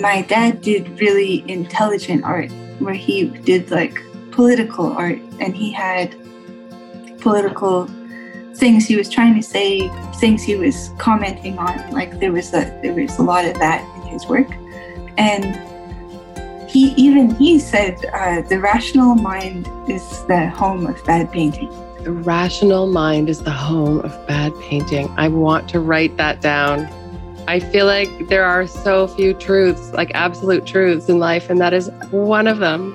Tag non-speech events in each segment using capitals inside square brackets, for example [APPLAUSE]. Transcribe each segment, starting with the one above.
my dad did really intelligent art where he did like political art and he had political things he was trying to say, things he was commenting on. Like there was a there was a lot of that in his work, and he even he said uh, the rational mind is the home of bad painting. The rational mind is the home of bad painting. I want to write that down. I feel like there are so few truths, like absolute truths in life, and that is one of them.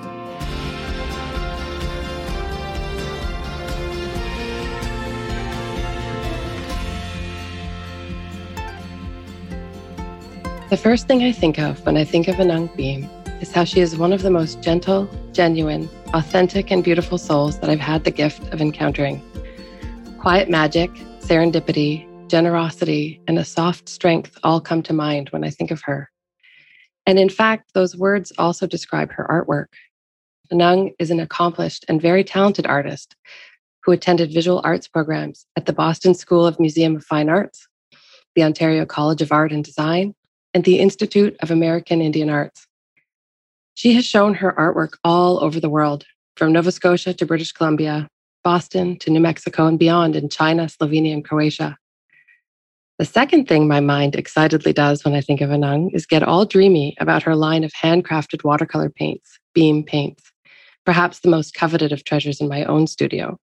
The first thing I think of when I think of Anung Beam is how she is one of the most gentle, genuine, authentic, and beautiful souls that I've had the gift of encountering. Quiet magic, serendipity, generosity, and a soft strength all come to mind when I think of her. And in fact, those words also describe her artwork. Anung is an accomplished and very talented artist who attended visual arts programs at the Boston School of Museum of Fine Arts, the Ontario College of Art and Design, and the Institute of American Indian Arts. She has shown her artwork all over the world, from Nova Scotia to British Columbia, Boston to New Mexico and beyond in China, Slovenia, and Croatia. The second thing my mind excitedly does when I think of Anung is get all dreamy about her line of handcrafted watercolor paints, beam paints, perhaps the most coveted of treasures in my own studio.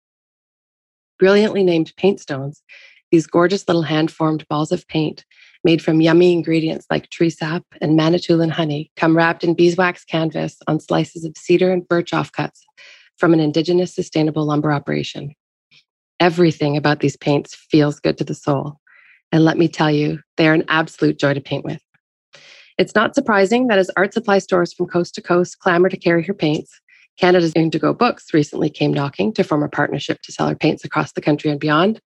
Brilliantly named paint stones, these gorgeous little hand formed balls of paint made from yummy ingredients like tree sap and Manitoulin honey, come wrapped in beeswax canvas on slices of cedar and birch offcuts from an Indigenous sustainable lumber operation. Everything about these paints feels good to the soul. And let me tell you, they are an absolute joy to paint with. It's not surprising that as art supply stores from coast to coast clamor to carry her paints, Canada's Indigo Books recently came knocking to form a partnership to sell her paints across the country and beyond.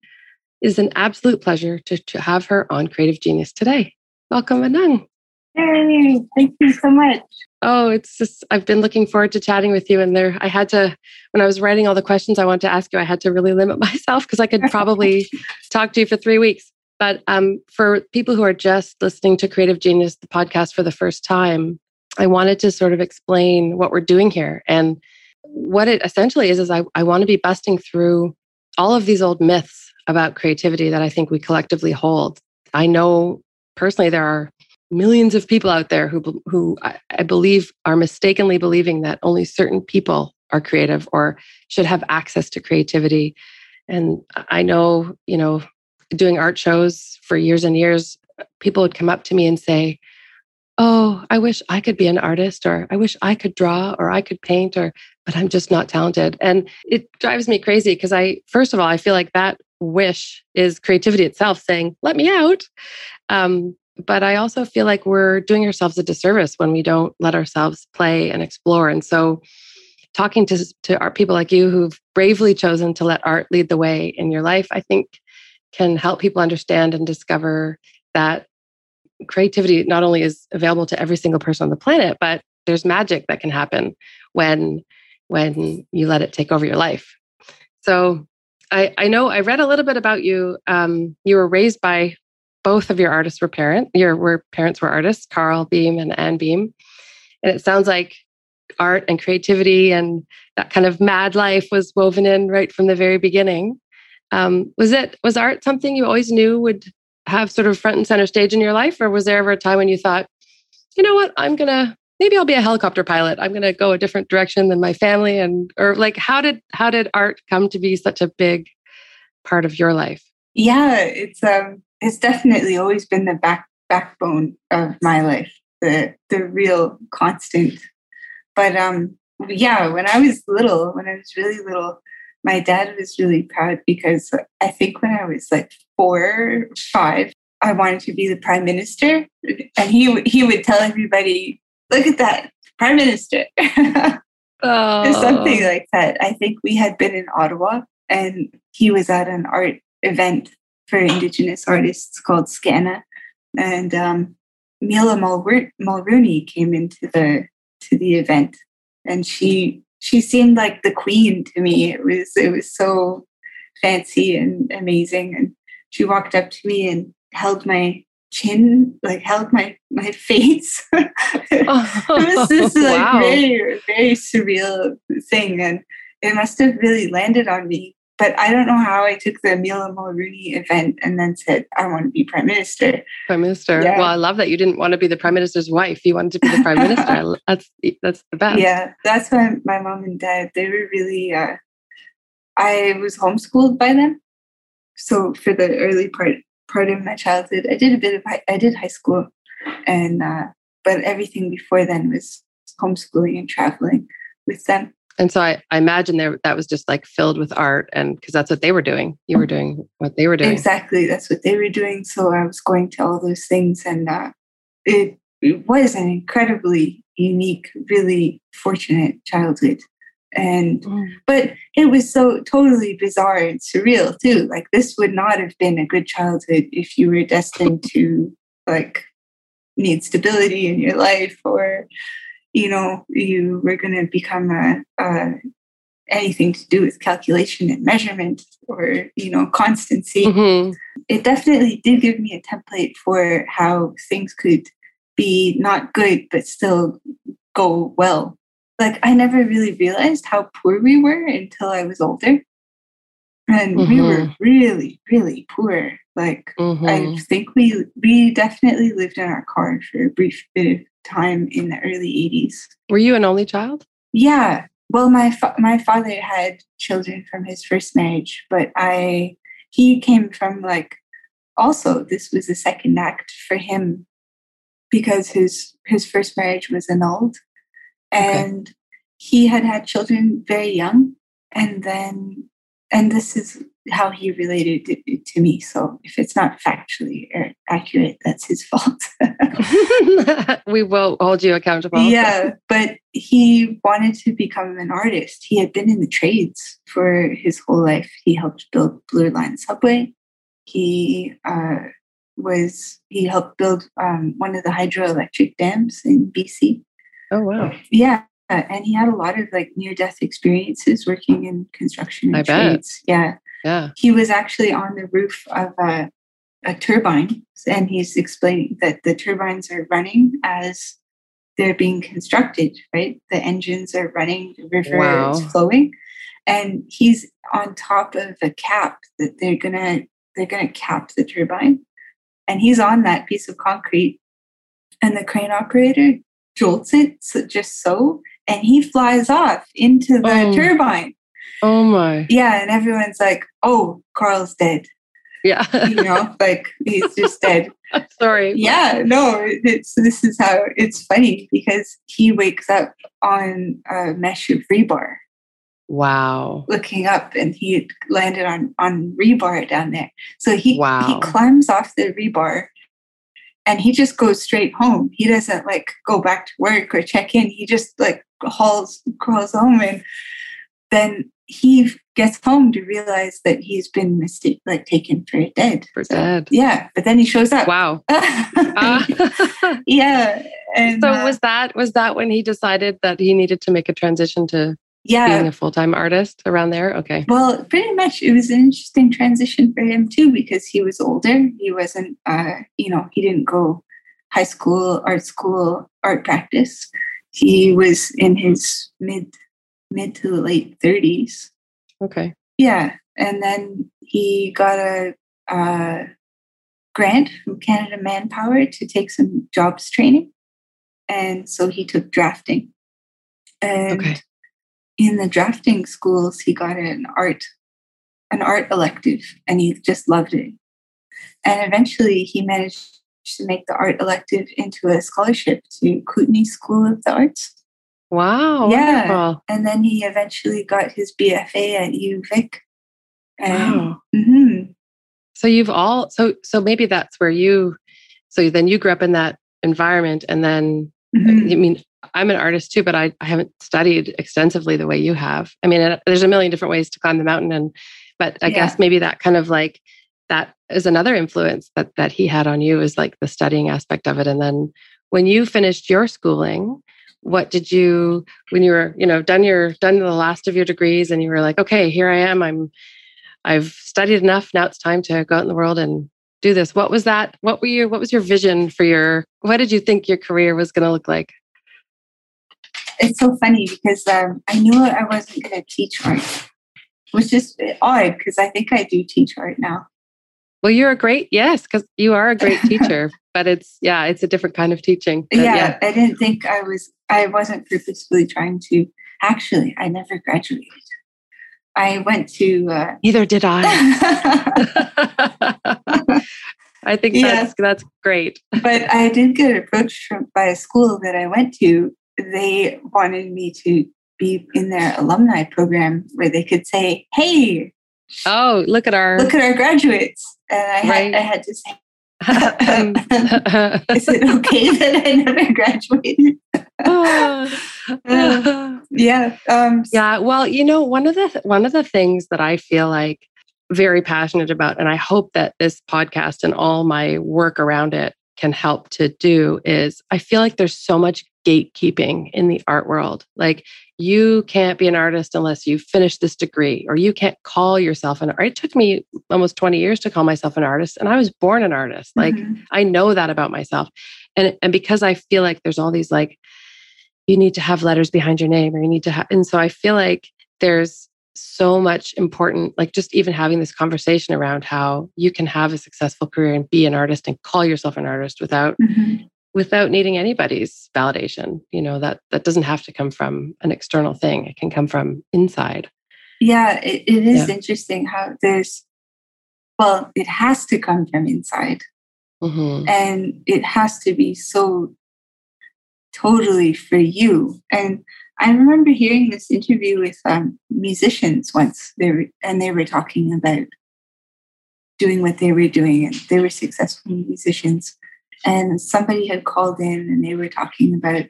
It is an absolute pleasure to, to have her on Creative Genius today. Welcome, Anung. Hey, thank you so much. Oh, it's just, I've been looking forward to chatting with you. And there, I had to, when I was writing all the questions I wanted to ask you, I had to really limit [LAUGHS] myself because I could probably [LAUGHS] talk to you for three weeks. But um, for people who are just listening to Creative Genius, the podcast for the first time, I wanted to sort of explain what we're doing here. And what it essentially is, is I, I want to be busting through all of these old myths about creativity that I think we collectively hold. I know personally there are millions of people out there who who I, I believe are mistakenly believing that only certain people are creative or should have access to creativity. And I know, you know, doing art shows for years and years, people would come up to me and say, Oh, I wish I could be an artist, or I wish I could draw, or I could paint, or, but I'm just not talented. And it drives me crazy because I, first of all, I feel like that wish is creativity itself saying, let me out. Um, but I also feel like we're doing ourselves a disservice when we don't let ourselves play and explore. And so, talking to, to art people like you who've bravely chosen to let art lead the way in your life, I think can help people understand and discover that creativity not only is available to every single person on the planet, but there's magic that can happen when when you let it take over your life. So I, I know I read a little bit about you. Um, you were raised by both of your artists were parent. Your were parents were artists, Carl Beam and Anne Beam, and it sounds like art and creativity and that kind of mad life was woven in right from the very beginning. Um, was it was art something you always knew would have sort of front and center stage in your life, or was there ever a time when you thought, you know what, I'm gonna maybe I'll be a helicopter pilot. I'm to go a different direction than my family and or like how did how did art come to be such a big part of your life? Yeah, it's um it's definitely always been the back backbone of my life, the the real constant. But um yeah, when I was little, when I was really little, my dad was really proud because I think when I was like four, five, I wanted to be the prime minister, and he he would tell everybody look at that prime minister [LAUGHS] oh. something like that i think we had been in ottawa and he was at an art event for indigenous artists called scana and um, mila mulroney came into the to the event and she she seemed like the queen to me it was it was so fancy and amazing and she walked up to me and held my chin, like held my my [LAUGHS] face. it was [LAUGHS] this like wow. very very surreal thing, and it must have really landed on me. But I don't know how I took the Mila Mulroney event and then said I want to be prime minister. Prime minister. Yeah. Well, I love that you didn't want to be the prime minister's wife. You wanted to be the prime minister. [LAUGHS] That's that's the best. Yeah, that's why my mom and dad they were really. Uh, I was homeschooled by them, so for the early part part of my childhood, I did a bit of I did high school, and uh, but everything before then was homeschooling and traveling with them. And so I, I imagine there that was just like filled with art, and because that's what they were doing. You were doing what they were doing. Exactly, that's what they were doing. So I was going to all those things, and uh, it it was an incredibly unique, really fortunate childhood. And mm. but it was so totally bizarre and surreal too. Like this would not have been a good childhood if you were destined to like need stability in your life or you know, you were going to become a, a, anything to do with calculation and measurement or, you know, constancy. Mm-hmm. It definitely did give me a template for how things could be not good, but still go well. Like, I never really realized how poor we were until I was older. And mm-hmm. we were really, really poor. Like, mm-hmm. I think we we definitely lived in our car for a brief bit of time in the early 80s. Were you an only child? Yeah. Well, my fa- my father had children from his first marriage, but I he came from like also this was the second act for him because his his first marriage was annulled and okay. he had had children very young and then and this is how he related it to me. So if it's not factually accurate, that's his fault. [LAUGHS] we will hold you accountable. Yeah, but he wanted to become an artist. He had been in the trades for his whole life. He helped build Blue Line Subway. He uh, was he helped build um, one of the hydroelectric dams in BC. Oh wow! Yeah, and he had a lot of like near death experiences working in construction I trades. Bet. Yeah. Yeah. He was actually on the roof of a, a turbine and he's explaining that the turbines are running as they're being constructed, right? The engines are running, the river wow. is flowing. And he's on top of a cap that they're gonna they're gonna cap the turbine. And he's on that piece of concrete. And the crane operator jolts it so just so and he flies off into the oh. turbine Oh my. Yeah. And everyone's like, oh, Carl's dead. Yeah. you know, [LAUGHS] like he's just dead. Sorry. Yeah. No, it's, this is how it's funny because he wakes up on a mesh of rebar. Wow. Looking up and he landed on, on rebar down there. So he, wow. he climbs off the rebar and he just goes straight home. He doesn't like go back to work or check in. He just like hauls, crawls home and then he gets home to realize that he's been mistake like taken for dead. For so, dead. Yeah. But then he shows up. Wow. uh, [LAUGHS] [LAUGHS] yeah. And, so uh, was that was that when he decided that he needed to make a transition to yeah. being a full-time artist around there? Okay. Well, pretty much it was an interesting transition for him too, because he was older. He wasn't uh, you know, he didn't go high school, art school, art practice. He was in his mid mid to late 30s. Okay. Yeah. And then he got a, a grant from Canada Manpower to take some jobs training. And so he took drafting. And okay. in the drafting schools, he got an art an art elective and he just loved it. And eventually he managed to make the art elective into a scholarship to Kootenay School of the Arts. Wow. Yeah. Wonderful. And then he eventually got his BFA at UVic. And, wow. Mm-hmm. So you've all so so maybe that's where you so then you grew up in that environment and then mm-hmm. I mean I'm an artist too, but I, I haven't studied extensively the way you have. I mean, there's a million different ways to climb the mountain, and but I yeah. guess maybe that kind of like that is another influence that that he had on you is like the studying aspect of it. And then when you finished your schooling, what did you when you were you know done your done the last of your degrees and you were like okay here i am i'm i've studied enough now it's time to go out in the world and do this. What was that? What were you what was your vision for your what did you think your career was going to look like? It's so funny because um, I knew I wasn't going to teach art, which is odd because I think I do teach art now. Well, you're a great yes, because you are a great teacher, [LAUGHS] but it's yeah, it's a different kind of teaching. Yeah, yeah, I didn't think I was. I wasn't purposefully trying to. Actually, I never graduated. I went to. Uh, Neither did I. [LAUGHS] [LAUGHS] I think yeah. that's that's great. but I did get approached from, by a school that I went to. They wanted me to be in their alumni program where they could say, "Hey, oh, look at our look at our graduates," and I right. had I had to say, [LAUGHS] is it okay [LAUGHS] that I never graduated? [LAUGHS] uh, yeah. Um, yeah. Well, you know, one of the one of the things that I feel like very passionate about, and I hope that this podcast and all my work around it can help to do is I feel like there's so much gatekeeping in the art world. Like you can't be an artist unless you finish this degree, or you can't call yourself an artist. It took me almost 20 years to call myself an artist, and I was born an artist. Like mm-hmm. I know that about myself. And, and because I feel like there's all these like, you need to have letters behind your name, or you need to have, and so I feel like there's so much important, like just even having this conversation around how you can have a successful career and be an artist and call yourself an artist without mm-hmm without needing anybody's validation. You know that that doesn't have to come from an external thing. It can come from inside. Yeah it, it is yeah. interesting how there's well it has to come from inside. Mm-hmm. and it has to be so totally for you. And i remember hearing this interview with um, musicians once. They were, and they were talking about doing what they were doing and they were successful musicians and somebody had called in and they were talking about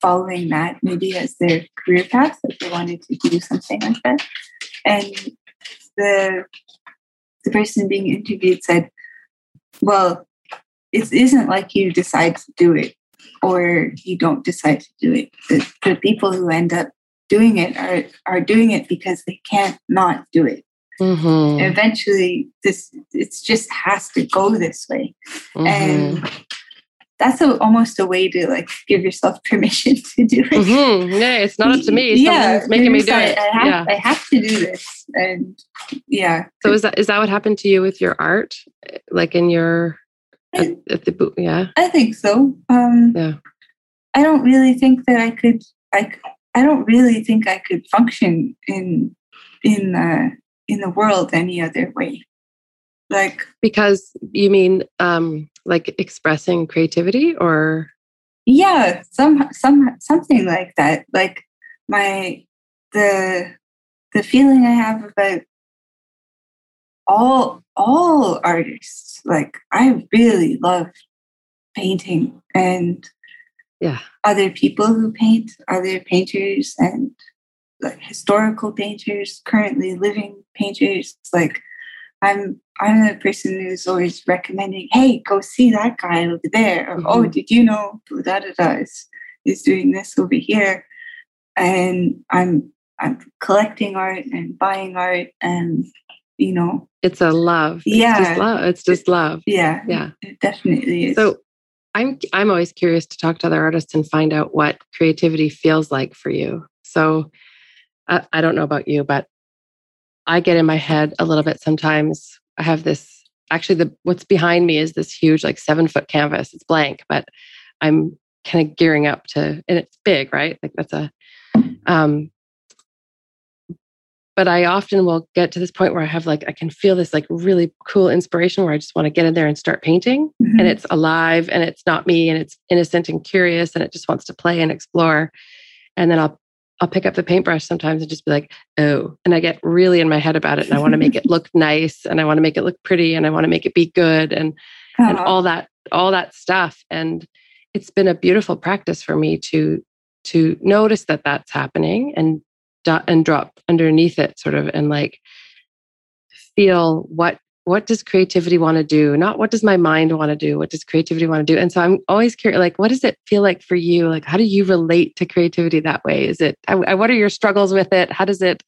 following that maybe as their career path, if they wanted to do something like that. And the the person being interviewed said, Well, it isn't like you decide to do it or you don't decide to do it. The, the people who end up doing it are, are doing it because they can't not do it. Mm-hmm. Eventually, this it just has to go this way, mm-hmm. and that's a, almost a way to like give yourself [LAUGHS] permission to do it. Mm-hmm. Yeah, it's not up to me. Yeah, it's making me do it. I have, yeah. I have to do this, and yeah. So is that is that what happened to you with your art, like in your at, at the boot? Yeah, I think so. Um, yeah, I don't really think that I could. I I don't really think I could function in in uh, in the world any other way. Like because you mean um like expressing creativity or? Yeah some some something like that. Like my the the feeling i have about all all artists like i really love painting and yeah. other people who paint other painters and like historical painters, currently living painters. Like I'm I'm the person who's always recommending, hey, go see that guy over there. Or, oh, mm-hmm. oh, did you know da da da is, is doing this over here? And I'm I'm collecting art and buying art and you know it's a love. Yeah. It's just love. It's just love. Yeah. Yeah. It definitely is. So I'm I'm always curious to talk to other artists and find out what creativity feels like for you. So I, I don't know about you, but I get in my head a little bit sometimes. I have this actually the what's behind me is this huge like seven foot canvas. It's blank, but I'm kind of gearing up to and it's big, right? Like that's a um but I often will get to this point where I have like I can feel this like really cool inspiration where I just want to get in there and start painting mm-hmm. and it's alive and it's not me and it's innocent and curious and it just wants to play and explore and then I'll I'll pick up the paintbrush sometimes and just be like, oh, and I get really in my head about it and I want to make it [LAUGHS] look nice and I want to make it look pretty and I want to make it be good and uh-huh. and all that all that stuff and it's been a beautiful practice for me to to notice that that's happening and and drop underneath it sort of and like feel what what does creativity want to do? Not what does my mind want to do? What does creativity want to do? And so I'm always curious, like, what does it feel like for you? Like, how do you relate to creativity that way? Is it, what are your struggles with it? How does it,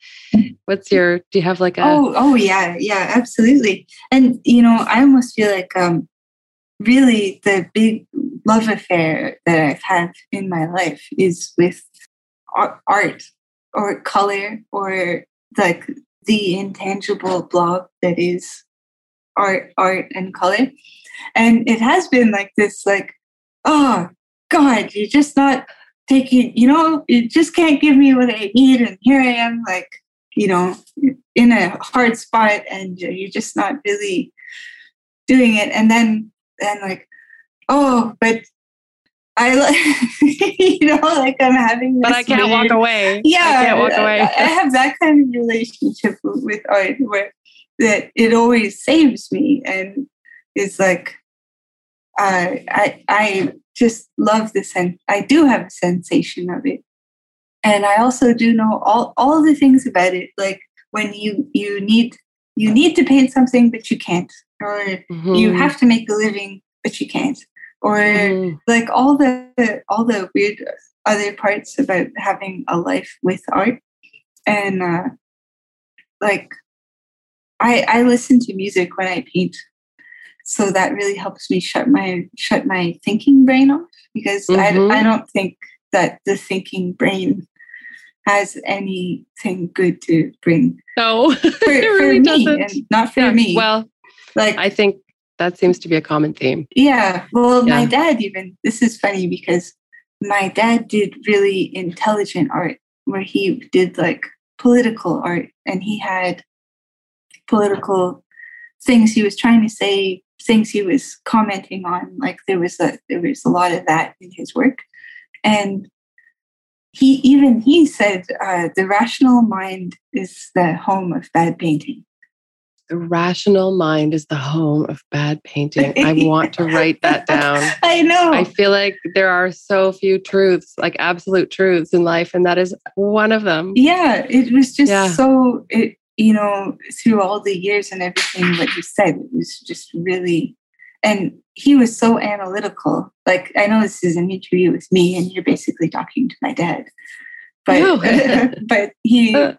what's your, do you have like a. Oh, oh yeah, yeah, absolutely. And, you know, I almost feel like, um, really the big love affair that I've had in my life is with art or color or like the intangible blob that is art art and color and it has been like this like oh god you're just not taking you know you just can't give me what i need and here i am like you know in a hard spot and you're just not really doing it and then then like oh but I like, [LAUGHS] you know, like I'm having. but I can't weird, walk away. Yeah, I can't walk away. I, I have that kind of relationship with art where that it always saves me and is like, uh, I I just love the sense. I do have a sensation of it, and I also do know all all the things about it. Like when you you need you need to paint something, but you can't, or mm-hmm. you have to make a living, but you can't or mm. like all the all the weird other parts about having a life with art and uh, like I I listen to music when I paint, so that really helps me shut my shut my thinking brain off because mm-hmm. I I don't think that the thinking brain has anything good to bring. No, [LAUGHS] for, for really me doesn't. not for yeah, me. Well, like I think that seems to be a common theme. Yeah. Well, yeah. my dad even, this is funny because my dad did really intelligent art where he did like political art and he had political things he was trying to say, things he was commenting on. Like there was a there was a lot of that in his work. And he even he said uh, the rational mind is the home of bad painting the rational mind is the home of bad painting. [LAUGHS] I want to write that down. [LAUGHS] I know. I feel like there are so few truths, like absolute truths in life, and that is one of them. Yeah, it was just yeah. so it you know through all the years and everything what you said it was just really and he was so analytical like i know this is an interview with me and you're basically talking to my dad but [LAUGHS] but he uh.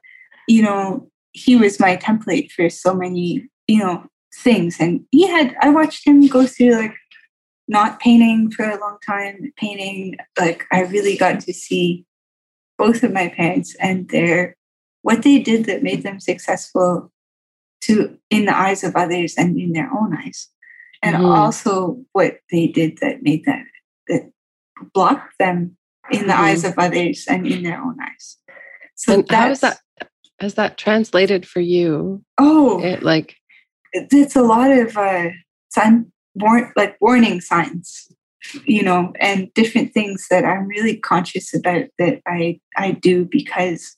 you know he was my template for so many, you know, things. And he had, I watched him go through like not painting for a long time, painting. Like I really got to see both of my parents and their, what they did that made them successful to in the eyes of others and in their own eyes. And mm-hmm. also what they did that made them, that blocked them in the mm-hmm. eyes of others and in their own eyes. So and how is that has that translated for you? Oh, it, like it's a lot of uh, sign, war- like warning signs, you know, and different things that I'm really conscious about that I I do because,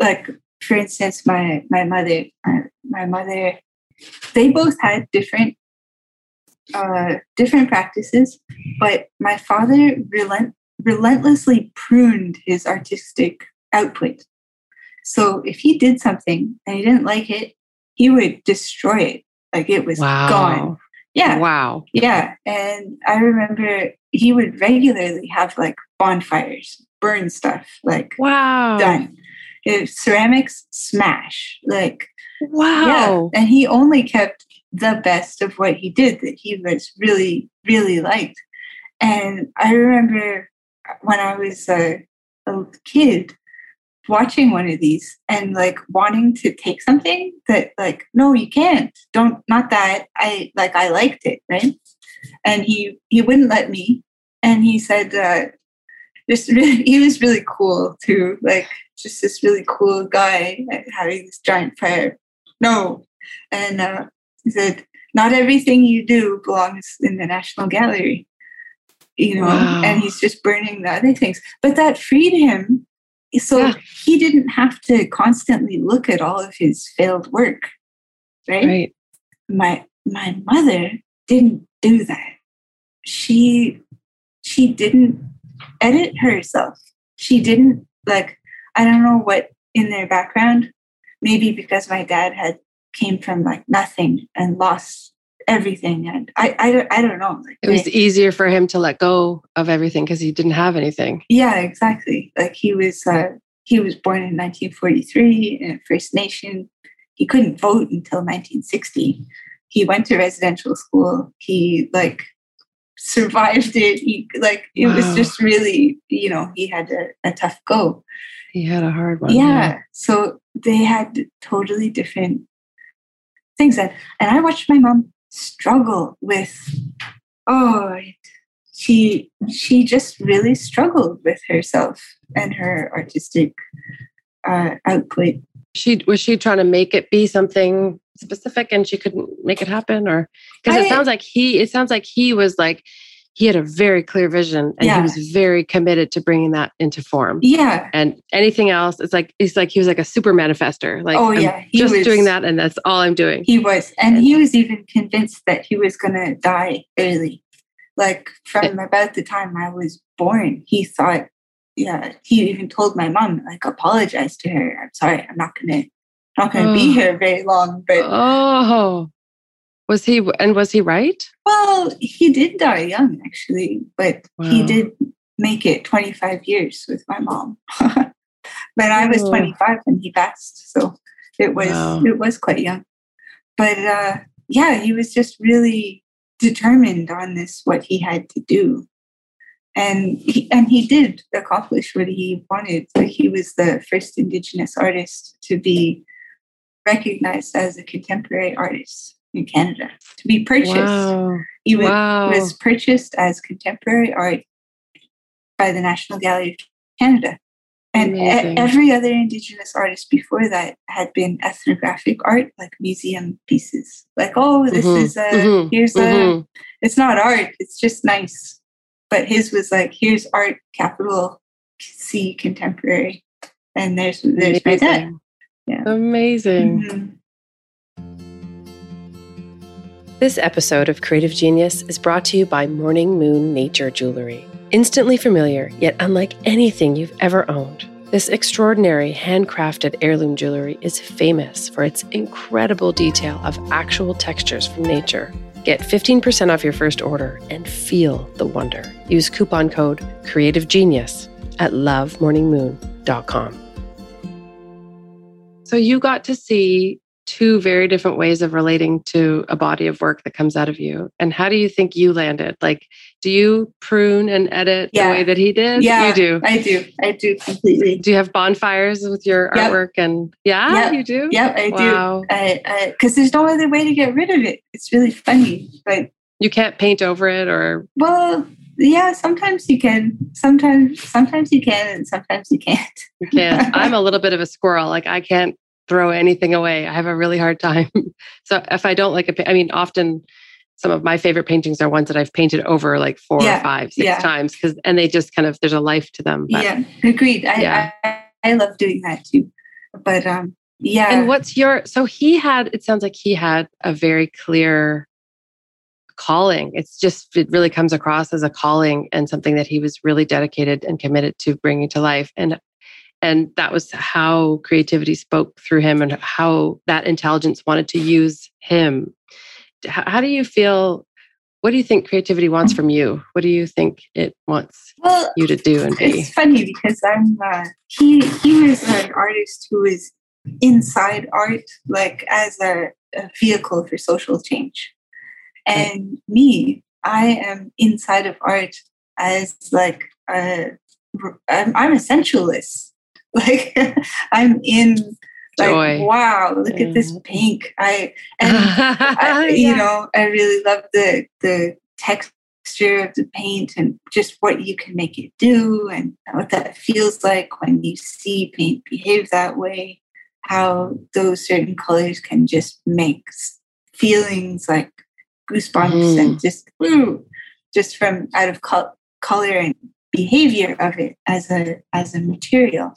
like for instance, my my mother, uh, my mother, they both had different uh, different practices, but my father relent- relentlessly pruned his artistic output. So if he did something and he didn't like it, he would destroy it. Like it was wow. gone. Yeah. Wow. Yeah. And I remember he would regularly have like bonfires, burn stuff, like wow. Done. If ceramics smash. Like wow. Yeah. And he only kept the best of what he did that he was really, really liked. And I remember when I was a, a kid, watching one of these and like wanting to take something that like no you can't don't not that i like i liked it right and he he wouldn't let me and he said uh just really [LAUGHS] he was really cool too like just this really cool guy having this giant fire no and uh he said not everything you do belongs in the national gallery you know wow. and he's just burning the other things but that freed him so yeah. he didn't have to constantly look at all of his failed work. Right? right. My my mother didn't do that. She she didn't edit herself. She didn't like I don't know what in their background. Maybe because my dad had came from like nothing and lost everything and i i don't, I don't know like it was they, easier for him to let go of everything because he didn't have anything. Yeah exactly. Like he was uh he was born in 1943 in a first nation. He couldn't vote until 1960 he went to residential school. He like survived it he like it wow. was just really you know he had a, a tough go he had a hard one yeah. yeah so they had totally different things and and i watched my mom struggle with oh she she just really struggled with herself and her artistic uh, output she was she trying to make it be something specific and she couldn't make it happen or because it sounds like he it sounds like he was like he had a very clear vision and yeah. he was very committed to bringing that into form. Yeah. And anything else, it's like, it's like he was like a super manifester. Like, oh, yeah. He just was, doing that and that's all I'm doing. He was. And, and he was even convinced that he was going to die early. Like from it, about the time I was born, he thought, yeah, he even told my mom, like, apologize to her. I'm sorry, I'm not going to, not going to oh. be here very long. But oh, was he and was he right? Well, he did die young actually, but wow. he did make it 25 years with my mom. [LAUGHS] but I was 25 when he passed, so it was wow. it was quite young. But uh, yeah, he was just really determined on this what he had to do, and he, and he did accomplish what he wanted. He was the first Indigenous artist to be recognized as a contemporary artist in Canada to be purchased. Wow. He was, wow. was purchased as contemporary art by the National Gallery of Canada. And every other Indigenous artist before that had been ethnographic art, like museum pieces. Like, oh, this mm-hmm. is a, mm-hmm. here's mm-hmm. a, it's not art, it's just nice. But his was like, here's art, capital C, contemporary. And there's, there's my dad. Yeah. Amazing. Mm-hmm. This episode of Creative Genius is brought to you by Morning Moon Nature Jewelry. Instantly familiar, yet unlike anything you've ever owned. This extraordinary handcrafted heirloom jewelry is famous for its incredible detail of actual textures from nature. Get 15% off your first order and feel the wonder. Use coupon code Creative Genius at lovemorningmoon.com. So you got to see two very different ways of relating to a body of work that comes out of you. And how do you think you landed? Like, do you prune and edit yeah. the way that he did? Yeah, you do. I do. I do completely. Do you have bonfires with your yep. artwork? And yeah, yep. you do. Yep, I wow. do. Because there's no other way to get rid of it. It's really funny, but you can't paint over it, or well, yeah sometimes you can sometimes sometimes you can and sometimes you can't you can't [LAUGHS] i'm a little bit of a squirrel like i can't throw anything away. I have a really hard time. [LAUGHS] so if I don't like a, I mean, often some of my favorite paintings are ones that I've painted over like four yeah, or five, six yeah. times because, and they just kind of, there's a life to them. But, yeah, agreed. I, yeah. I, I love doing that too. But um, yeah. And what's your, so he had, it sounds like he had a very clear calling. It's just, it really comes across as a calling and something that he was really dedicated and committed to bringing to life. And and that was how creativity spoke through him and how that intelligence wanted to use him how, do you feel what do you think creativity wants from you what do you think it wants well, you to do and be it's funny because i'm uh, he he was an artist who is inside art like as a, a vehicle for social change and me i am inside of art as like a I'm, I'm a sensualist [LAUGHS] Like I'm in like Joy. wow, look mm. at this pink. I and I, [LAUGHS] you know, I really love the the texture of the paint and just what you can make it do and what that feels like when you see paint behave that way. How those certain colors can just make feelings like goosebumps mm. and just ooh, just from out of co- color and behavior of it as a as a material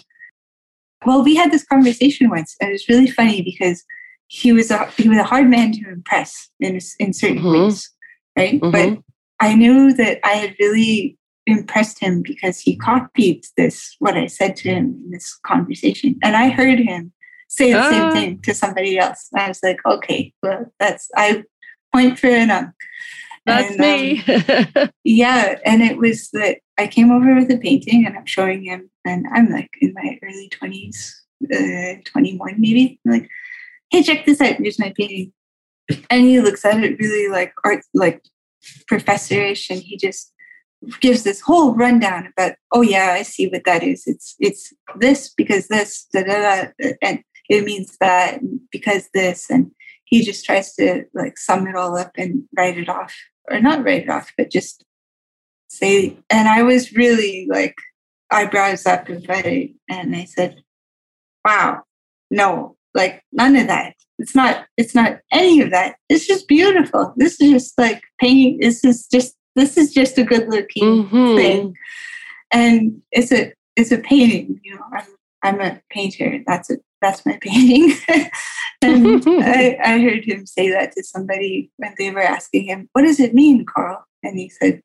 well, we had this conversation once, and it was really funny because he was a he was a hard man to impress in in certain mm-hmm. ways, right? Mm-hmm. But I knew that I had really impressed him because he copied this what I said to him in this conversation, and I heard him say the Ah. same thing to somebody else. And I was like, okay, well, that's I point for an um. That's And, um, me. [LAUGHS] Yeah, and it was that I came over with a painting and I'm showing him, and I'm like in my early 20s, uh, 21 maybe. I'm like, hey, check this out. Here's my painting. And he looks at it really like art, like professorish, and he just gives this whole rundown about, oh yeah, I see what that is. It's it's this because this, da, da, da, and it means that because this, and he just tries to like sum it all up and write it off, or not write it off, but just say. And I was really like eyebrows up and it, and I said, "Wow, no, like none of that. It's not. It's not any of that. It's just beautiful. This is just like painting. This is just. This is just a good looking Mhm. thing, and it's a it's a painting. You know, I'm I'm a painter. That's it. That's my painting. [LAUGHS] and I, [LAUGHS] I heard him say that to somebody when they were asking him, "What does it mean, Carl?" And he said,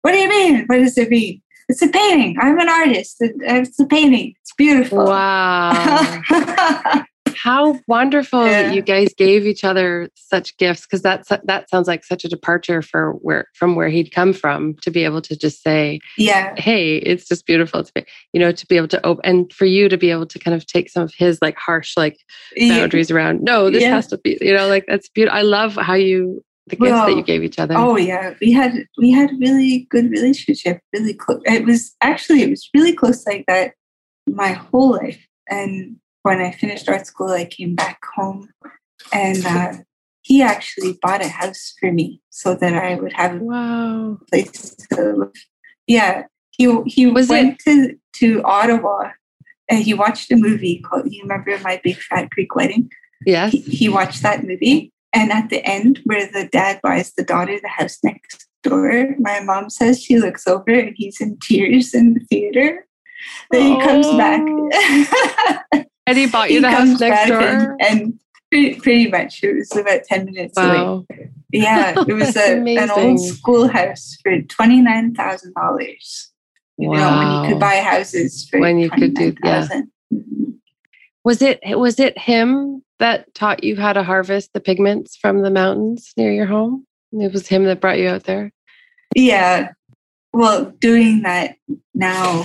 "What do you mean? What does it mean? It's a painting. I'm an artist. It's a painting. It's beautiful." Wow. [LAUGHS] How wonderful Yeah. that you guys gave each other such gifts because that's that sounds like such a departure for where from where he'd come from to be able to just say, yeah, "Hey, it's just beautiful." To be, you know, to be able to open and for you to be able to kind of take some of his like harsh like yeah. boundaries around. No, this Yeah. has to be. You know, like that's beautiful. I love how you the gifts that you gave each other. Oh yeah, we had we had a really good relationship. Really close. It was actually it was really close like that my whole life. And when I finished art school, I came back home, and uh, he actually bought a house for me so that I would have a place to live. Yeah, he he Was went to to Ottawa. And he watched a movie called. You remember my Big Fat Greek Wedding? Yes. he, he watched that movie and at the end where the dad buys the daughter the house next door my mom says she looks over and he's in tears in the theater then he comes back [LAUGHS] And he bought he you the house next door. and, and pretty, pretty much it was about 10 minutes away yeah it was [LAUGHS] a, an old schoolhouse for $29000 you know when you could buy houses for When you could do- yeah. 29000 Mhm. Was it was it him that taught you how to harvest the pigments from the mountains near your home? It was him that brought you out there. yeah well doing that now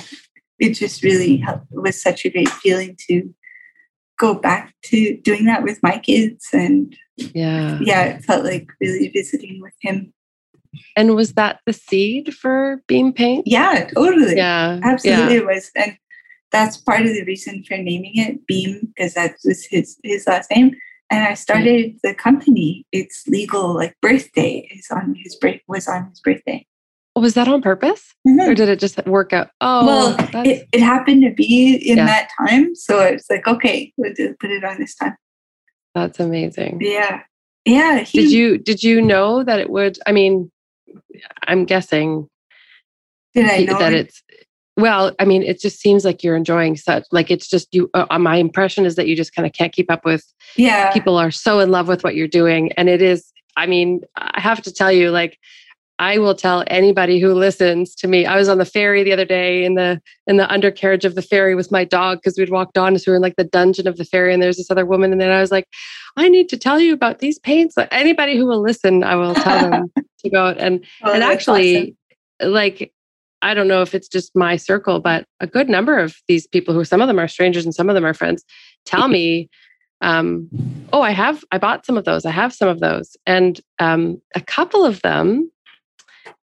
it just really helped was such a great feeling to go back to doing that with my kids and Yeah. yeah it felt like really visiting with him And was that the seed for beam paint? yeah totally Yeah. absolutely Yeah. it was and that's part of the reason for naming it beam because that was his his last name and i started the company its legal like birthday is on his birth was on his birthday Was that on purpose? Mhm. Or did it just work out? Oh, well, it, it happened to be in Yeah. that time. So I was like, okay, we'll put it on this time. that's amazing. Yeah. Yeah. He, Did you did you know that it would? I mean, I'm guessing did I know that it's well i mean it just seems like you're enjoying such like it's just you uh, my impression is that you just kind of can't keep up with Yeah. people are so in love with what you're doing and it is i mean i have to tell you like i will tell anybody who listens to me. I was on the ferry the other day in the in the undercarriage of the ferry with my dog because we'd walked on so we were in like the dungeon of the ferry and there's this other woman and then i was like i need to tell you about these paints. Like, anybody who will listen i will tell them [LAUGHS] to go out and [LAUGHS] Oh, and actually like i don't know if it's just my circle but a good number of these people who some of them are strangers and some of them are friends tell me um, oh i have i bought some of those i have some of those. And um, a couple of them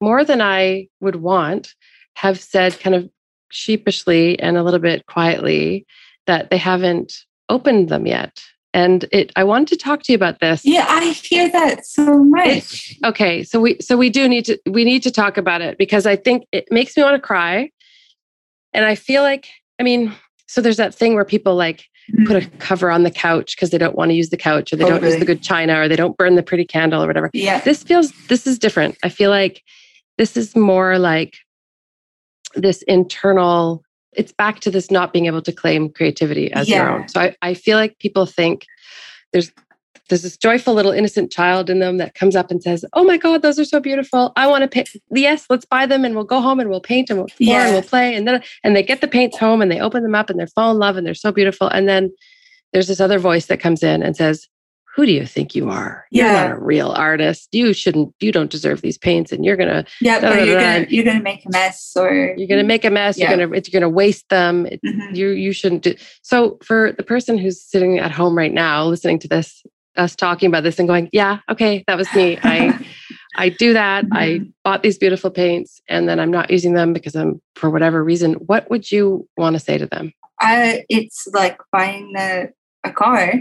more than i would want have said kind of sheepishly and a little bit quietly that they haven't opened them yet. And it i want to talk to you about this. Yeah, I hear that so much. okay so we so we do need to we need to talk about it because i think it makes me want to cry. And i feel like i mean so there's that thing where people like mm-hmm. put a cover on the couch because they don't want to use the couch or they oh, don't use the good china or they don't burn the pretty candle or whatever. Yeah. this feels this is different. I feel like this is more like this internal it's back to this not being able to claim creativity as your own. So I, I feel like people think there's there's this joyful little innocent child in them that comes up and says oh my god those are so beautiful i want to paint yes let's buy them and we'll go home and we'll paint and we'll explore Yeah. and we'll play and then and they get the paints home and they open them up and they fall in love and they're so beautiful and then there's this other voice that comes in and says, who do you think you are? You're not a real artist. You shouldn't, you don't deserve these paints and you're gonna Yeah, Da, you're da, gonna da. you're gonna make a mess, or you're gonna make a mess, Yeah. you're gonna it's, you're gonna waste them. It- Mhm. you you shouldn't do so for the person who's sitting at home right now listening to this, us talking about this and going, Yeah, okay, that was me. I [LAUGHS] I do that. I bought these beautiful paints and then I'm not using them because I'm for whatever reason. What would you want to say to them? I, it's like buying the, a car,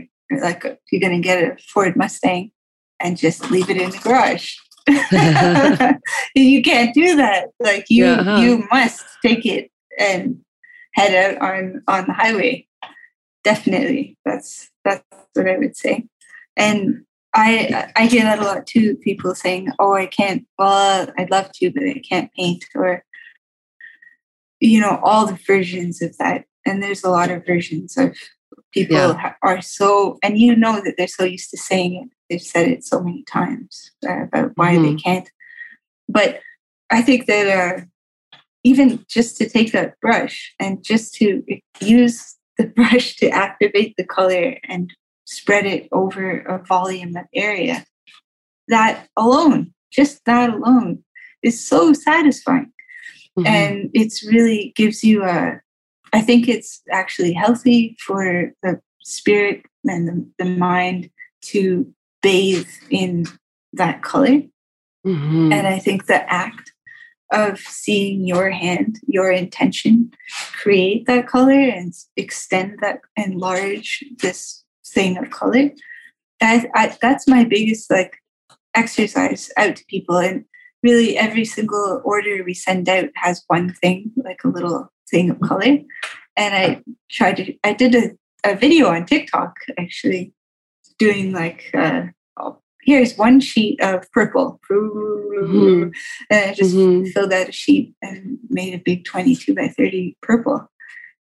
like you're going to get a Ford Mustang and just leave it in the garage. [LAUGHS] you can't do that. Like you, Yeah, uh-huh. you must take it and head out on on the highway. Definitely, that's that's what I would say. And I I hear that a lot too. People saying, "Oh, I can't. Well, I'd love to, but I can't paint," or you know, all the versions of that. And there's a lot of versions of people Yeah. are so, and you know that they're so used to saying it. They've said it so many times uh, about why they can't. But I think that uh, even just to take that brush and just to use the [LAUGHS] brush to activate the color and spread it over a volume of area, that alone, just that alone, is so satisfying Mhm. and it's really gives you a i think it's actually healthy for the spirit and the, the mind to bathe in that color Mhm. and i think the act of seeing your hand your intention create that color and extend that enlarge this thing of color I, I, that's my biggest like exercise out to people and really every single order we send out has one thing like a little thing of color and i tried to i did a, a video on tiktok actually doing like uh, oh, here's one sheet of purple Mhm. and i just Mhm. filled out a sheet and made a big 22 by 30 purple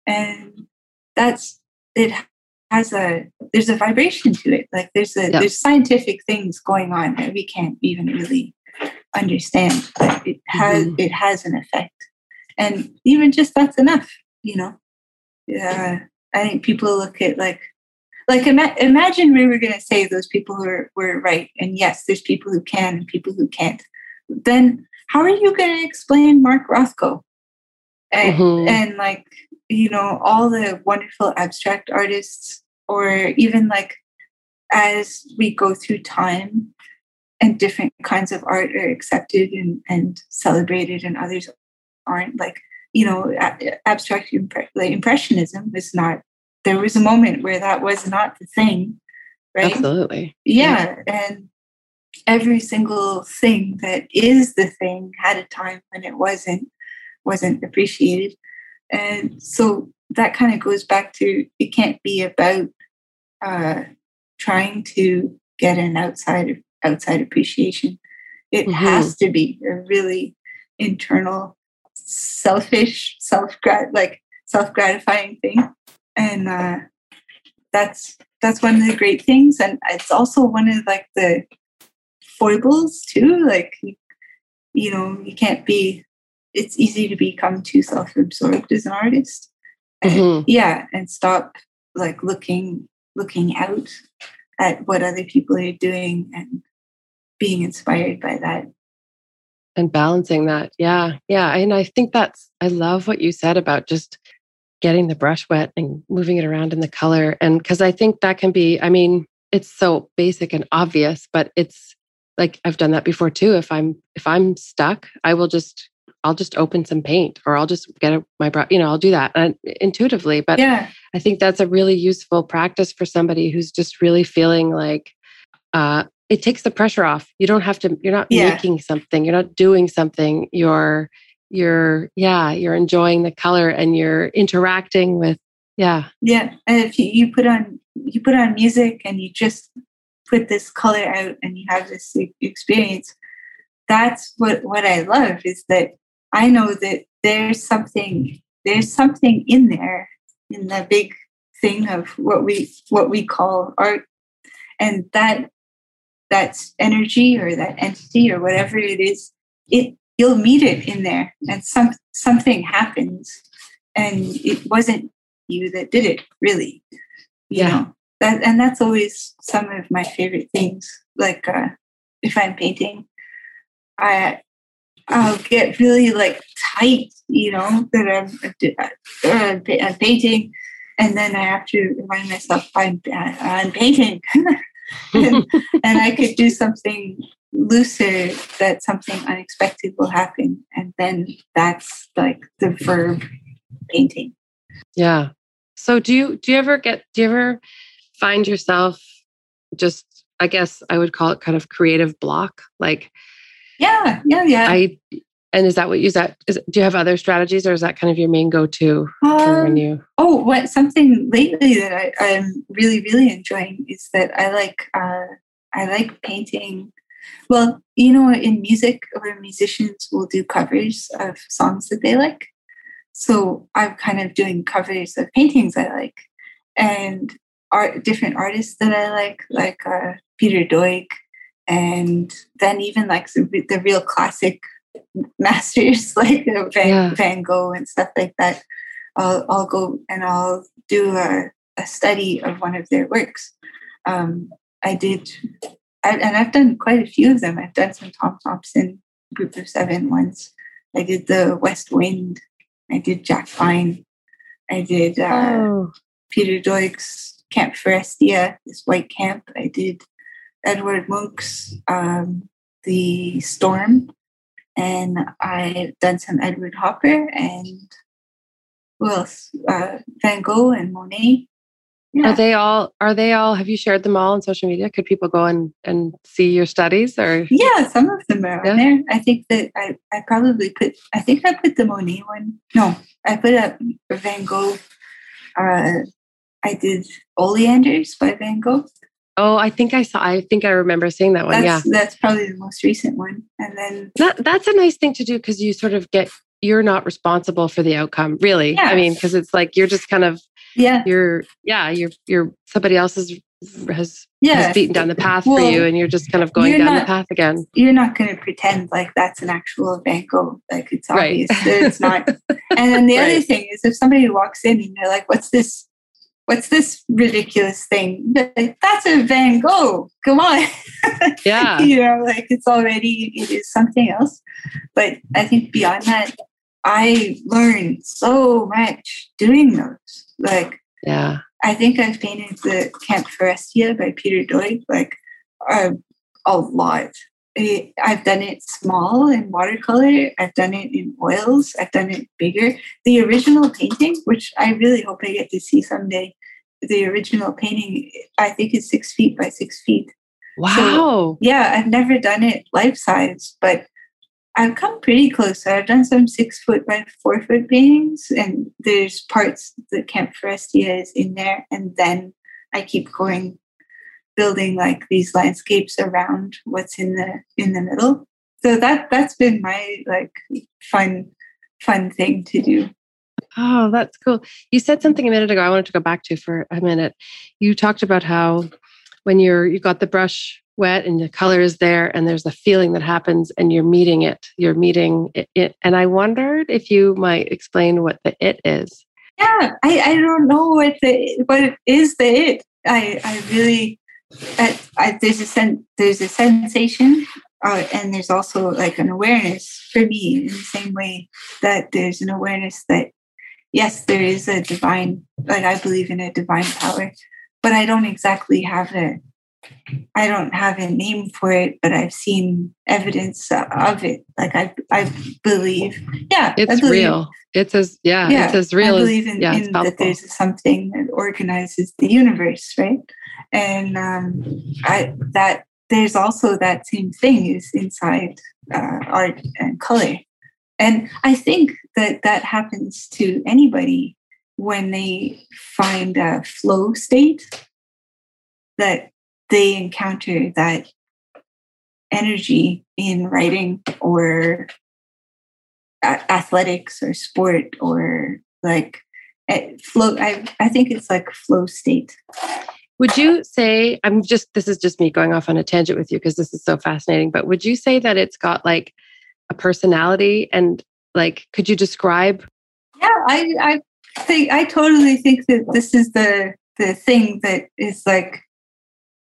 and that's it has a there's a vibration to it. Like there's a Yeah. there's scientific things going on that we can't even really understand but it has Mhm. it has an effect. And even just that's enough you know? Yeah i think people look at like like ima- imagine we were going to say those people were were right and yes there's people who can and people who can't. Then how are you going to explain mark rothko and, Mhm. and like you know all the wonderful abstract artists or even like as we go through time and different kinds of art are accepted and, and celebrated and others aren't like you know abstract impre- like impressionism is not there was a moment where that was not the thing right Absolutely. yeah and every single thing that is the thing had a time when it wasn't wasn't appreciated. And so that kind of goes back to it can't be about uh trying to get an outside outside appreciation. It Mhm. has to be a really internal selfish self like self gratifying thing. And uh that's that's one of the great things. And it's also one of like the foibles too. Like you know you can't be it's easy to become too self-absorbed as an artist And- Mhm. yeah and stop like looking looking out at what other people are doing and being inspired by that. And balancing that. Yeah yeah and i think that's i love what you said about just getting the brush wet and moving it around in the color and because i think that can be i mean it's so basic and obvious but it's like i've done that before too. If i'm if i'm stuck i will just i'll just open some paint or i'll just get a, my brush you know i'll do that and intuitively but yeah I think that's a really useful practice for somebody who's just really feeling like uh, it takes the pressure off. You don't have to. You're not Yeah. making something. You're not doing something. You're you're yeah. You're enjoying the color and you're interacting with yeah. yeah and if you, you put on you put on music and you just put this color out and you have this experience that's what what i love is that i know that there's something there's something in there in the big thing of what we what we call art and that that's energy or that entity or whatever it is it you'll meet it in there and some something happens and it wasn't you that did it really you Yeah. know that and that's always some of my favorite things. Like uh, if I'm painting, I I'll get really like tight, you know, that I'm, uh, I'm uh, uh, uh, painting, and then I have to remind myself I'm I'm painting, [LAUGHS] and, and I could do something looser that something unexpected will happen, and then that's like the verb painting. Yeah. So do you do you ever get do you ever find yourself just I guess I would call it kind of creative block like yeah yeah yeah. I and is that what you that is do you have other strategies or is that kind of your main go-to um, when you oh what something lately that I, I'm really really enjoying is that I like uh I like painting. Well you know in music where musicians will do covers of songs that they like. So I'm kind of doing covers of paintings I like. And art different artists that I like, like uh, Peter Doig, and then even like the, the real classic masters [LAUGHS] like uh, Van, yeah. Van Gogh and stuff like that. I'll, I'll go and I'll do a, a study of one of their works. Um, I did, I, and I've done quite a few of them. I've done some Tom Thomson group of seven once. I did the West Wind. I did Jack Pine. I did uh, oh. Peter Doig's Camp Forestia, this white camp. I did Edward Munch's um, The Storm, and I've done some Edward Hopper and who else? Uh, Van Gogh and Monet. Yeah. Are they all? Are they all? Have you shared them all on social media? Could people go and and see your studies? Or yeah, some of them are yeah. on there. I think that I I probably put. I think I put the Monet one. No, I put a Van Gogh uh, I did Oleanders by Van Gogh. Oh, I think I saw. I think I remember seeing that one. That's, yeah, that's probably the most recent one. And then that that's a nice thing to do because you sort of get you're not responsible for the outcome, really. Yeah. I mean, because it's like you're just kind of yeah you're yeah you're you're somebody else's has yeah. has beaten down the path well, for you, and you're just kind of going down not, the path again. You're not going to pretend like that's an actual Van Gogh. Like it's obvious right. that it's not. [LAUGHS] and then the right. other thing is, if somebody walks in and they're like, "What's this?" What's this ridiculous thing? That's a Van Gogh. Come on. [LAUGHS] Yeah. you know, like it's already, it is something else. But I think beyond that, I learned so much doing those. Like, yeah. I think I've painted the Camp Forestia by Peter Doig like a lot. Eh, I've done it small in watercolor. I've done it in oils. I've done it bigger. The original painting, which I really hope I get to see someday, the original painting, I think is six feet by six feet. Wow. So, yeah, I've never done it life size, but I've come pretty close. I've done some six foot by four foot paintings, and there's parts that Camp Forestia is in there, and then I keep going building like these landscapes around what's in the in the middle. So that that's been my like fun fun thing to do. Oh that's cool. You said something a minute ago i wanted to go back to for a minute. You talked about how when you're you got the brush wet and the color is there and there's a feeling that happens and you're meeting it you're meeting it, it. and i wondered if you might explain what the it is. Yeah i, I don't know what the what is the it. I i really I, there's a sen- there's a sensation uh, and there's also like an awareness for me in the same way that there's an awareness that yes there is a divine like i believe in a divine power but i don't exactly have a i don't have a name for it but i've seen evidence of it. Like i i believe yeah it's believe, real. It's as yeah, yeah it's as real I believe in, yeah, in that there's something that organizes the universe right and um, I, that there's also that same thing is inside uh, art and color. And i think that that happens to anybody when they find a flow state that they encounter that energy in writing or athletics or sport or like flow I, I think it's like flow state would you say, I'm just, this is just me going off on a tangent with you because this is so fascinating, but would you say that it's got like a personality and like, could you describe? Yeah, I, I think, I totally think that this is the, the thing that is like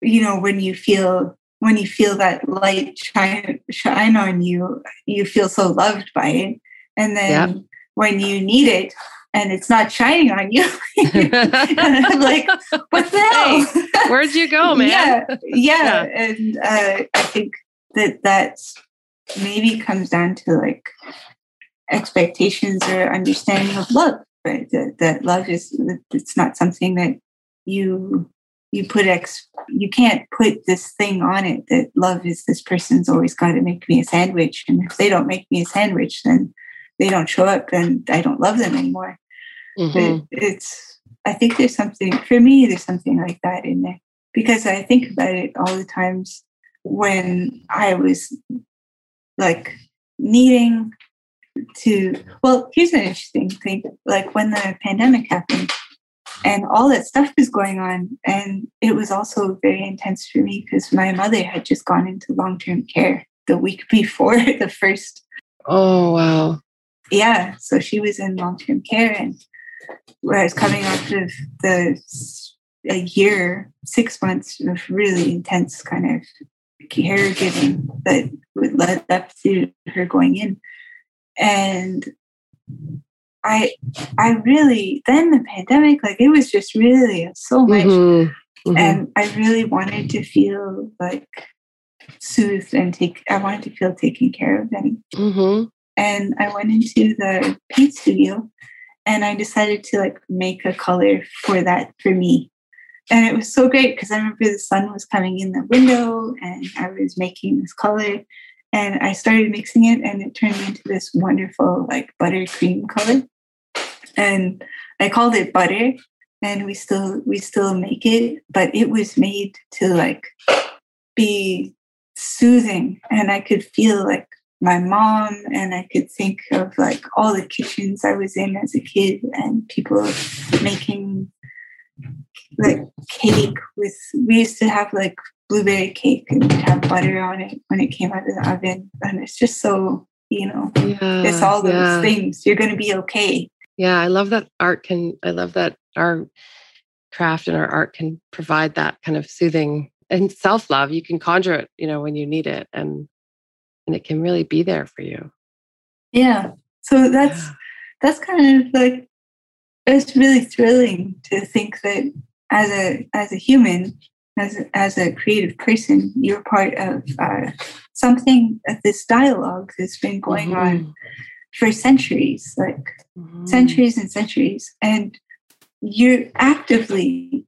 you know when you feel when you feel that light shine shine on you you feel so loved by it and then yep. when you need it and it's not shining on you. [LAUGHS] Like what the hell? hey, [LAUGHS] where'd you go man? Yeah yeah, yeah. and uh, i think that that's maybe comes down to like expectations or understanding of love right? That, that love is it's not something that you you put ex you can't put this thing on it that love is this person's always got to make me a sandwich and if they don't make me a sandwich then they don't show up and i don't love them anymore mm-hmm. but it's i think there's something for me there's something like that in there because i think about it all the times when i was like needing to well here's an interesting thing like when the pandemic happened and all that stuff was going on and it was also very intense for me because my mother had just gone into long-term care the week [LAUGHS] before the first oh wow yeah so she was in long-term care and was coming off of the a year six months of really intense kind of caregiving that would led up to her going in and I I really then the pandemic like it was just really so much mm-hmm. Mm-hmm. and I really wanted to feel like soothed and take I wanted to feel taken care of and mm-hmm. and I went into the paint studio and I decided to like make a color for that for me. And it was so great because I remember the sun was coming in the window and I was making this color and I started mixing it and it turned into this wonderful like buttercream color. And I called it butter and we still we still make it but it was made to like be soothing and I could feel like my mom and I could think of like all the kitchens I was in as a kid and people making like cake with we used to have like blueberry cake and we have butter on it when it came out of the oven and it's just so you know yeah, it's all those yeah. things you're going to be okay yeah, I love that art can, I love that our craft and our art can provide that kind of soothing and self love. You can conjure it, you know, when you need it and, and it can really be there for you. Yeah. So that's, that's kind of like, it's really thrilling to think that as a, as a human, as a, as a creative person, you're part of uh, something, of this dialogue that's been going mm-hmm. on for centuries, like mm-hmm. centuries and centuries. And you're actively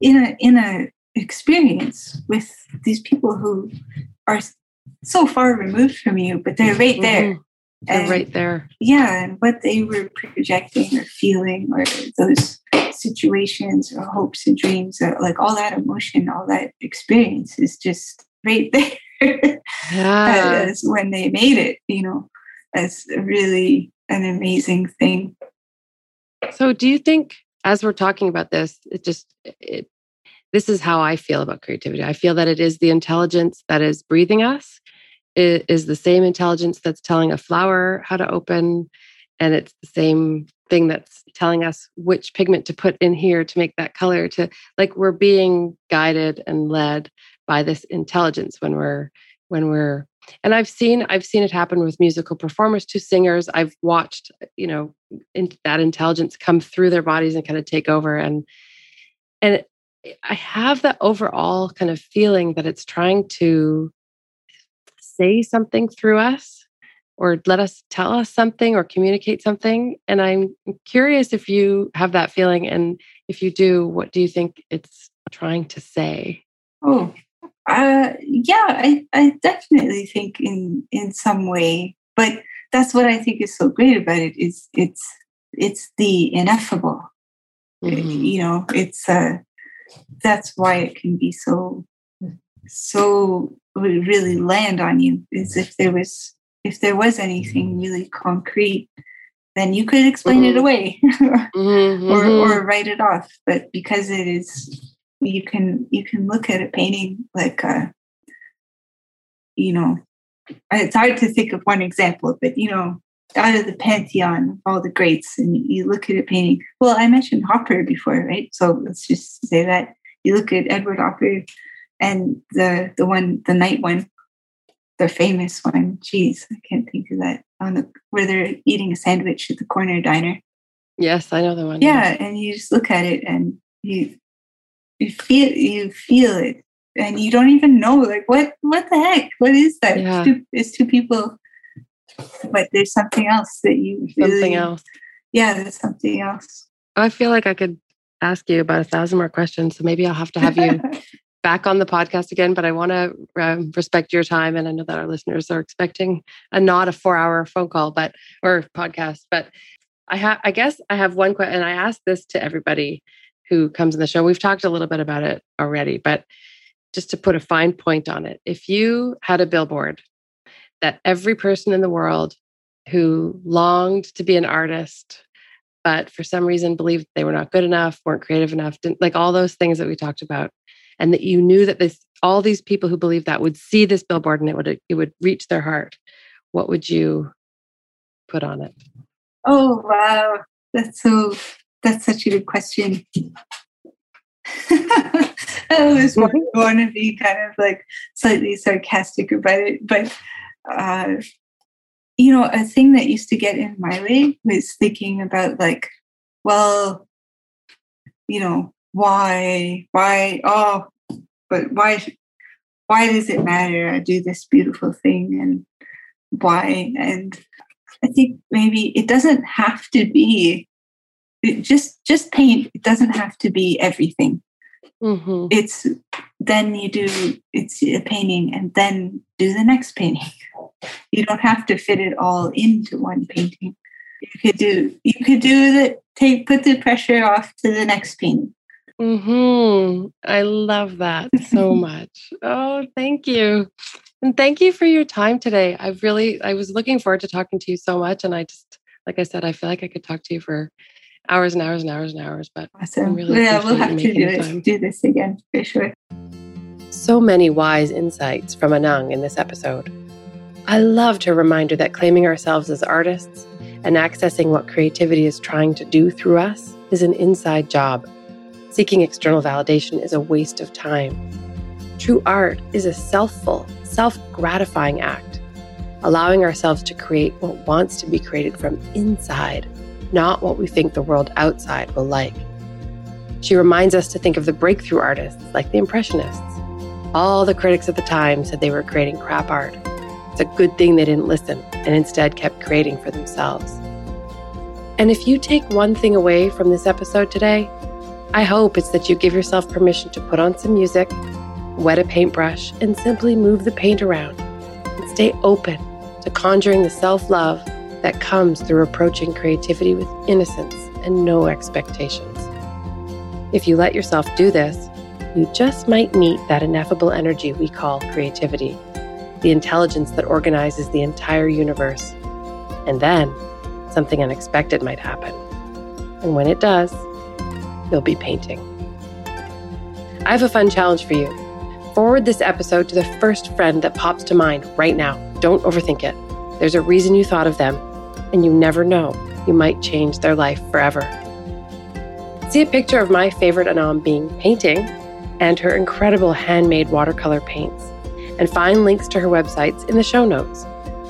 in a in a experience with these people who are so far removed from you, but they're right there. Mm-hmm. They're and, right there. Yeah, and what they were projecting or feeling, or those situations or hopes and dreams, or like all that emotion, all that experience is just right [LAUGHS] there. Yeah. As when they made it, you know as really an amazing thing. So, do you think, as we're talking about this, it just, it, this is how I feel about creativity. I feel that it is the intelligence that is breathing us. It is the same intelligence that's telling a flower how to open, and it's the same thing that's telling us which pigment to put in here to make that color. To like we're being guided and led by this intelligence when we're when we're and i've seen i've seen it happen with musical performers to singers i've watched you know in, that intelligence come through their bodies and kind of take over and and i have that overall kind of feeling that it's trying to say something through us or let us tell us something or communicate something and i'm curious if you have that feeling and if you do what do you think it's trying to say oh uh, yeah, I, I definitely think in in some way, but that's what I think is so great about it is it's it's the ineffable. Mm-hmm. You know, it's uh, that's why it can be so so really land on you. Is if there was if there was anything really concrete, then you could explain mm-hmm. it away [LAUGHS] mm-hmm. or or write it off. But because it is you can you can look at a painting like uh, you know it's hard to think of one example but you know out of the pantheon of all the greats and you look at a painting. Well, I mentioned Hopper before, right? So let's just say that you look at Edward Hopper and the the one the night one, the famous one. Geez, I can't think of that on the where they're eating a sandwich at the corner diner. Yes, I know the one. Yeah, and you just look at it and you you feel you feel it and you don't even know like what what the heck what is that Yeah. it's, two, it's two people but there's something else that you Something else. yeah there's something else I feel like I could ask you about a thousand more questions. So maybe I'll have to have you [LAUGHS] back on the podcast again. But I want to um, respect your time, and I know that our listeners are expecting a not a four-hour phone call, but or podcast. But I have, I guess, I have one question, and I ask this to everybody who comes in the show. We've talked a little bit about it already, but just to put a fine point on it, if you had a billboard that every person in the world who longed to be an artist but for some reason believed they were not good enough, weren't creative enough, didn't like all those things that we talked about. And that you knew that this all these people who believed that would see this billboard and it would it would reach their heart. What would you put on it? oh wow that's so that's such a good question [LAUGHS] I always want, want to be kind of like slightly sarcastic about it, but uh, you know, a thing that used to get in my way was thinking about like, well, you know, why, why, oh, but why, why does it matter? I do this beautiful thing, and why? And I think maybe it doesn't have to be it just just paint. It doesn't have to be everything Mm-hmm. it's then you do it's a painting and then do the next painting you don't have to fit it all into one painting you could do you could do the take put the pressure off to the next painting Mm-hmm. I love that so [LAUGHS] much. Oh, thank you. And thank you for your time today. I really I was looking forward to talking to you so much. And I just like I said, I feel like I could talk to you for hours and hours and hours and hours. But awesome really yeah we'll have to do making it do this again for sure So many wise insights from Anang in this episode. I loved her reminder that claiming ourselves as artists and accessing what creativity is trying to do through us is an inside job. Seeking external validation is a waste of time. True art is a selfful, self gratifying act, allowing ourselves to create what wants to be created from inside, not what we think the world outside will like. She reminds us to think of the breakthrough artists like the Impressionists. All the critics at the time said they were creating crap art. It's a good thing they didn't listen and instead kept creating for themselves. And if you take one thing away from this episode today, I hope it's that you give yourself permission to put on some music, wet a paintbrush, and simply move the paint around and stay open to conjuring the self love that comes through approaching creativity with innocence and no expectations. If you let yourself do this, you just might meet that ineffable energy we call creativity, the intelligence that organizes the entire universe. And then something unexpected might happen. And when it does, you'll be painting. I have a fun challenge for you. Forward this episode to the first friend that pops to mind right now. Don't overthink it. There's a reason you thought of them, and you never know, you might change their life forever. See a picture of my favorite Anam being painting and her incredible handmade watercolor paints, and find links to her websites in the show notes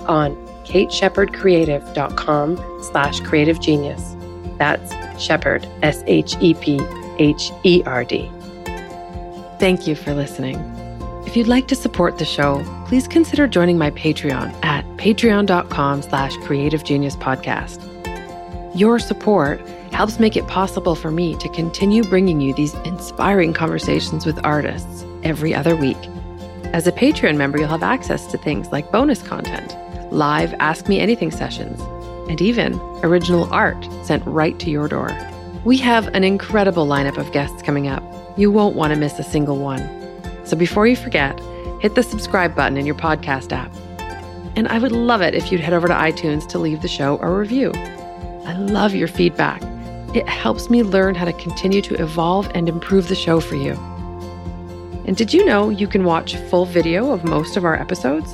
on kateshepherdcreative.com slash creative genius. That's Shepherd, S H E P H E R D. Thank you for listening. If you'd like to support the show, please consider joining my Patreon at patreon.com slash creative genius podcast. Your support helps make it possible for me to continue bringing you these inspiring conversations with artists every other week. As a Patreon member, you'll have access to things like bonus content, live Ask Me Anything sessions, and even original art sent right to your door. We have an incredible lineup of guests coming up. You won't want to miss a single one. So before you forget, hit the subscribe button in your podcast app. And I would love it if you'd head over to iTunes to leave the show a review. I love your feedback. It helps me learn how to continue to evolve and improve the show for you. And did you know you can watch full video of most of our episodes?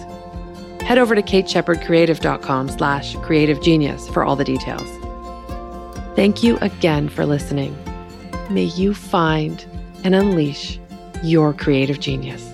Head over to kateshepherdcreative.com slash creative genius for all the details. Thank you again for listening. May you find and unleash your creative genius.